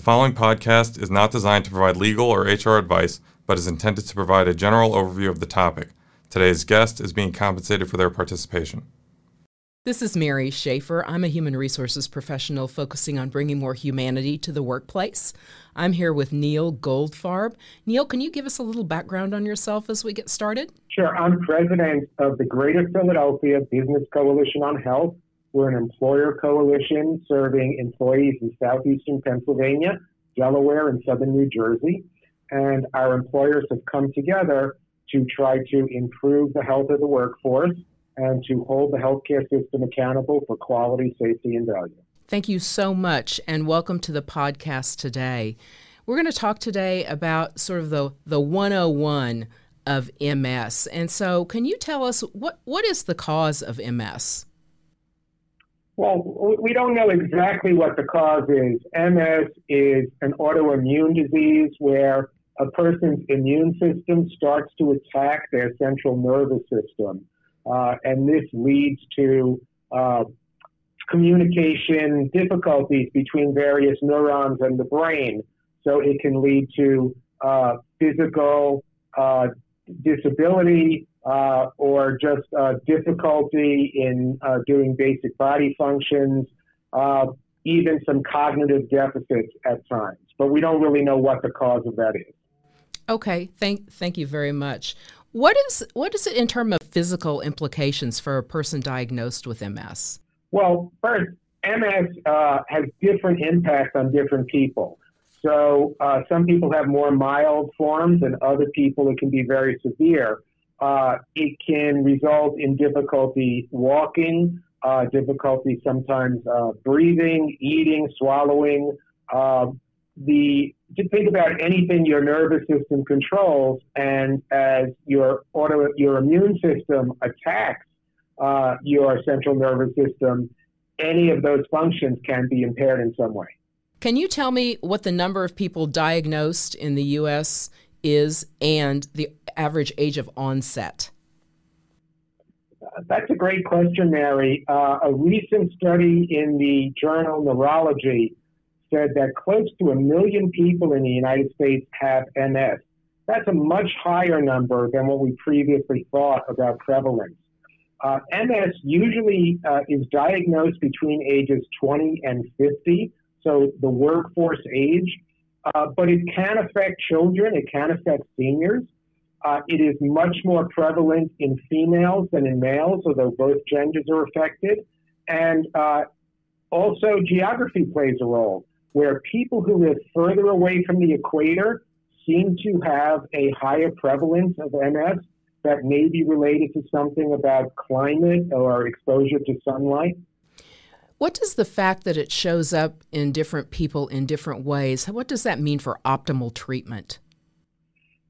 The following podcast is not designed to provide legal or HR advice, but is intended to provide a general overview of the topic. Today's guest is being compensated for their participation. This is Mary Schaefer. I'm a human resources professional focusing on bringing more humanity to the workplace. I'm here with Neil Goldfarb. Neil, can you give us a little background on yourself as we get started? Sure. I'm president of the Greater Philadelphia Business Coalition on Health. We're an employer coalition serving employees in southeastern Pennsylvania, Delaware, and southern New Jersey. And our employers have come together to try to improve the health of the workforce and to hold the healthcare system accountable for quality, safety, and value. Thank you so much, and welcome to the podcast today. We're going to talk today about sort of the, the 101 of MS. And so, can you tell us what, what is the cause of MS? Well, we don't know exactly what the cause is. MS is an autoimmune disease where a person's immune system starts to attack their central nervous system. Uh, and this leads to uh, communication difficulties between various neurons in the brain. So it can lead to uh, physical uh, disability uh, or just uh, difficulty in doing basic body functions, even some cognitive deficits at times. But we don't really know what the cause of that is. Okay, thank thank you very much. What is what is it in terms of physical implications for a person diagnosed with MS? Well, first, MS uh, has different impacts on different people. So uh, some people have more mild forms, and other people it can be very severe. Uh, it can result in difficulty walking, uh, difficulty sometimes uh, breathing, eating, swallowing. Uh, the to think about anything your nervous system controls, and as your auto your immune system attacks uh, your central nervous system, any of those functions can be impaired in some way. Can you tell me what the number of people diagnosed in the U.S. is and the average age of onset? That's a great question, Mary. Uh, a recent study in the journal Neurology said that close to a million people in the United States have MS. That's a much higher number than what we previously thought about prevalence. Uh, MS usually uh, is diagnosed between ages 20 and 50, so the workforce age, uh, but it can affect children, it can affect seniors. Uh, it is much more prevalent in females than in males, although both genders are affected. And uh, also, geography plays a role where people who live further away from the equator seem to have a higher prevalence of MS that may be related to something about climate or exposure to sunlight. What does the fact that it shows up in different people in different ways, what does that mean for optimal treatment?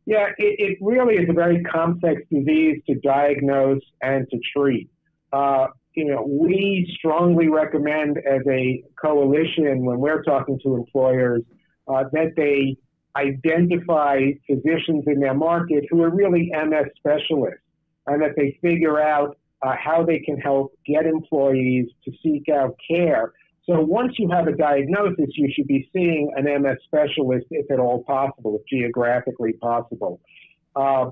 Yeah, it, it really is a very complex disease to diagnose and to treat. Uh, you know, we strongly recommend as a coalition when we're talking to employers uh, that they identify physicians in their market who are really MS specialists and that they figure out uh, how they can help get employees to seek out care. So once you have a diagnosis, you should be seeing an MS specialist if at all possible, if geographically possible. Uh,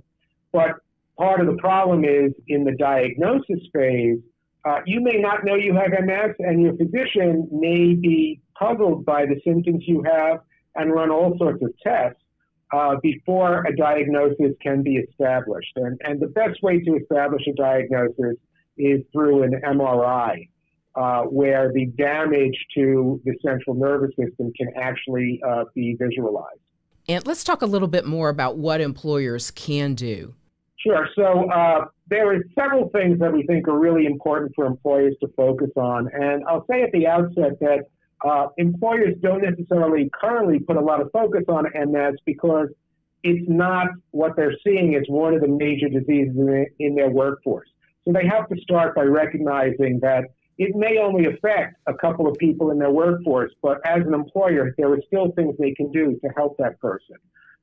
but part of the problem is in the diagnosis phase, uh, you may not know you have MS, and your physician may be puzzled by the symptoms you have and run all sorts of tests uh, before a diagnosis can be established. And, and the best way to establish a diagnosis is through an MRI, uh, where the damage to the central nervous system can actually uh, be visualized. And let's talk a little bit more about what employers can do. Sure. So uh, there are several things that we think are really important for employers to focus on. And I'll say at the outset that uh, employers don't necessarily currently put a lot of focus on MS because it's not what they're seeing as one of the major diseases in, in their workforce. So they have to start by recognizing that it may only affect a couple of people in their workforce, but as an employer, there are still things they can do to help that person.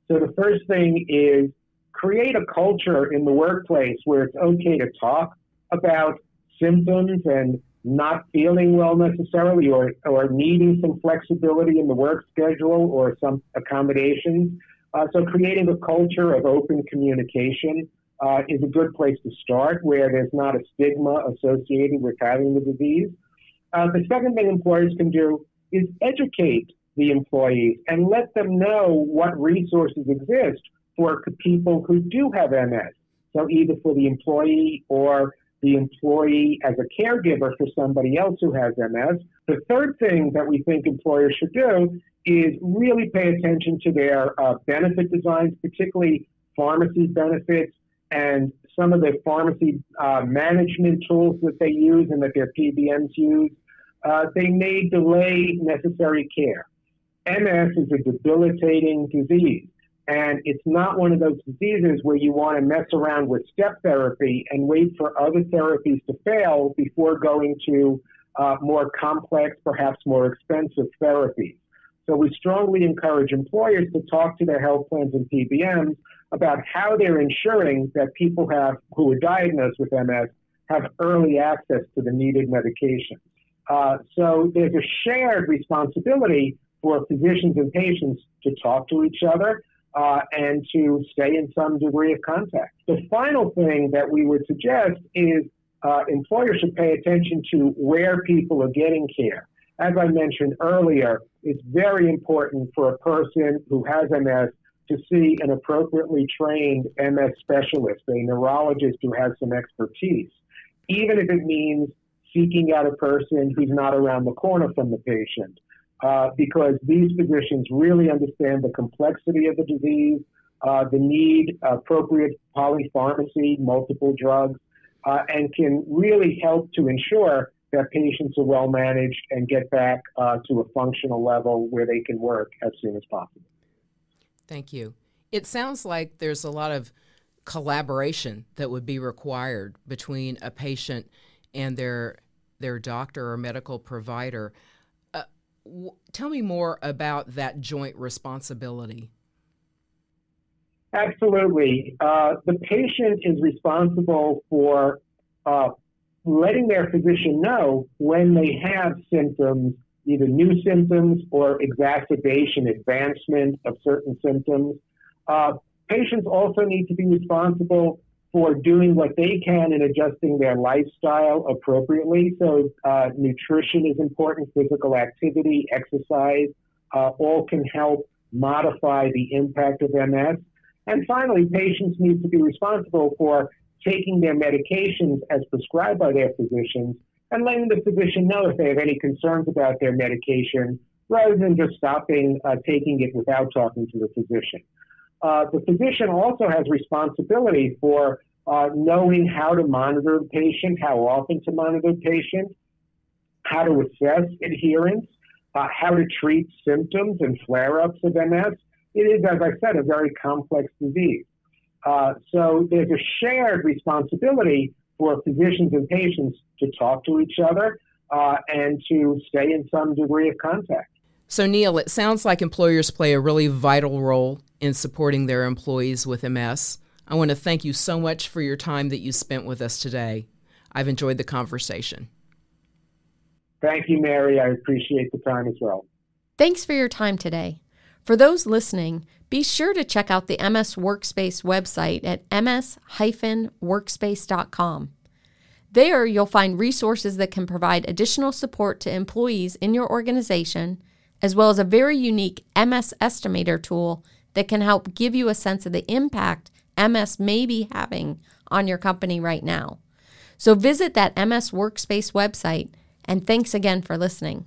So the first thing is create a culture in the workplace where it's okay to talk about symptoms and not feeling well necessarily or, or needing some flexibility in the work schedule or some accommodations. Uh, so creating a culture of open communication uh, is a good place to start where there's not a stigma associated with having the disease. Uh, the second thing employers can do is educate the employees and let them know what resources exist for people who do have MS. So either for the employee or the employee as a caregiver for somebody else who has MS. The third thing that we think employers should do is really pay attention to their uh, benefit designs, particularly pharmacy benefits and some of the pharmacy uh, management tools that they use and that their PBMs use. Uh, they may delay necessary care. MS is a debilitating disease. And it's not one of those diseases where you want to mess around with step therapy and wait for other therapies to fail before going to uh, more complex, perhaps more expensive therapies. So we strongly encourage employers to talk to their health plans and PBMs about how they're ensuring that people have who are diagnosed with MS have early access to the needed medications. Uh, so there's a shared responsibility for physicians and patients to talk to each other uh, and to stay in some degree of contact. The final thing that we would suggest is uh, employers should pay attention to where people are getting care. As I mentioned earlier, it's very important for a person who has MS to see an appropriately trained MS specialist, a neurologist who has some expertise, even if it means seeking out a person who's not around the corner from the patient, uh, because these physicians really understand the complexity of the disease, uh, the need, appropriate polypharmacy, multiple drugs, uh, and can really help to ensure that patients are well managed and get back uh, to a functional level where they can work as soon as possible. Thank you. It sounds like there's a lot of collaboration that would be required between a patient and their their doctor or medical provider. W- tell me more about that joint responsibility. Absolutely. Uh, the patient is responsible for uh, letting their physician know when they have symptoms either new symptoms or exacerbation, advancement of certain symptoms. Uh, patients also need to be responsible for doing what they can in adjusting their lifestyle appropriately. So, uh, nutrition is important, physical activity, exercise, uh, all can help modify the impact of MS. And finally, patients need to be responsible for taking their medications as prescribed by their physicians and letting the physician know if they have any concerns about their medication rather than just stopping uh, taking it without talking to the physician. Uh, the physician also has responsibility for uh, knowing how to monitor the patient, how often to monitor the patient, how to assess adherence, uh, how to treat symptoms and flare ups of MS. It is, as I said, a very complex disease. Uh, so there's a shared responsibility for physicians and patients to talk to each other uh, and to stay in some degree of contact. So, Neil, it sounds like employers play a really vital role in supporting their employees with MS. I want to thank you so much for your time that you spent with us today. I've enjoyed the conversation. Thank you, Mary. I appreciate the time as well. Thanks for your time today. For those listening, be sure to check out the MS Workspace website at ms-workspace.com. There, you'll find resources that can provide additional support to employees in your organization, as well as a very unique MS estimator tool that can help give you a sense of the impact MS may be having on your company right now. So visit that MS Workspace website, and thanks again for listening.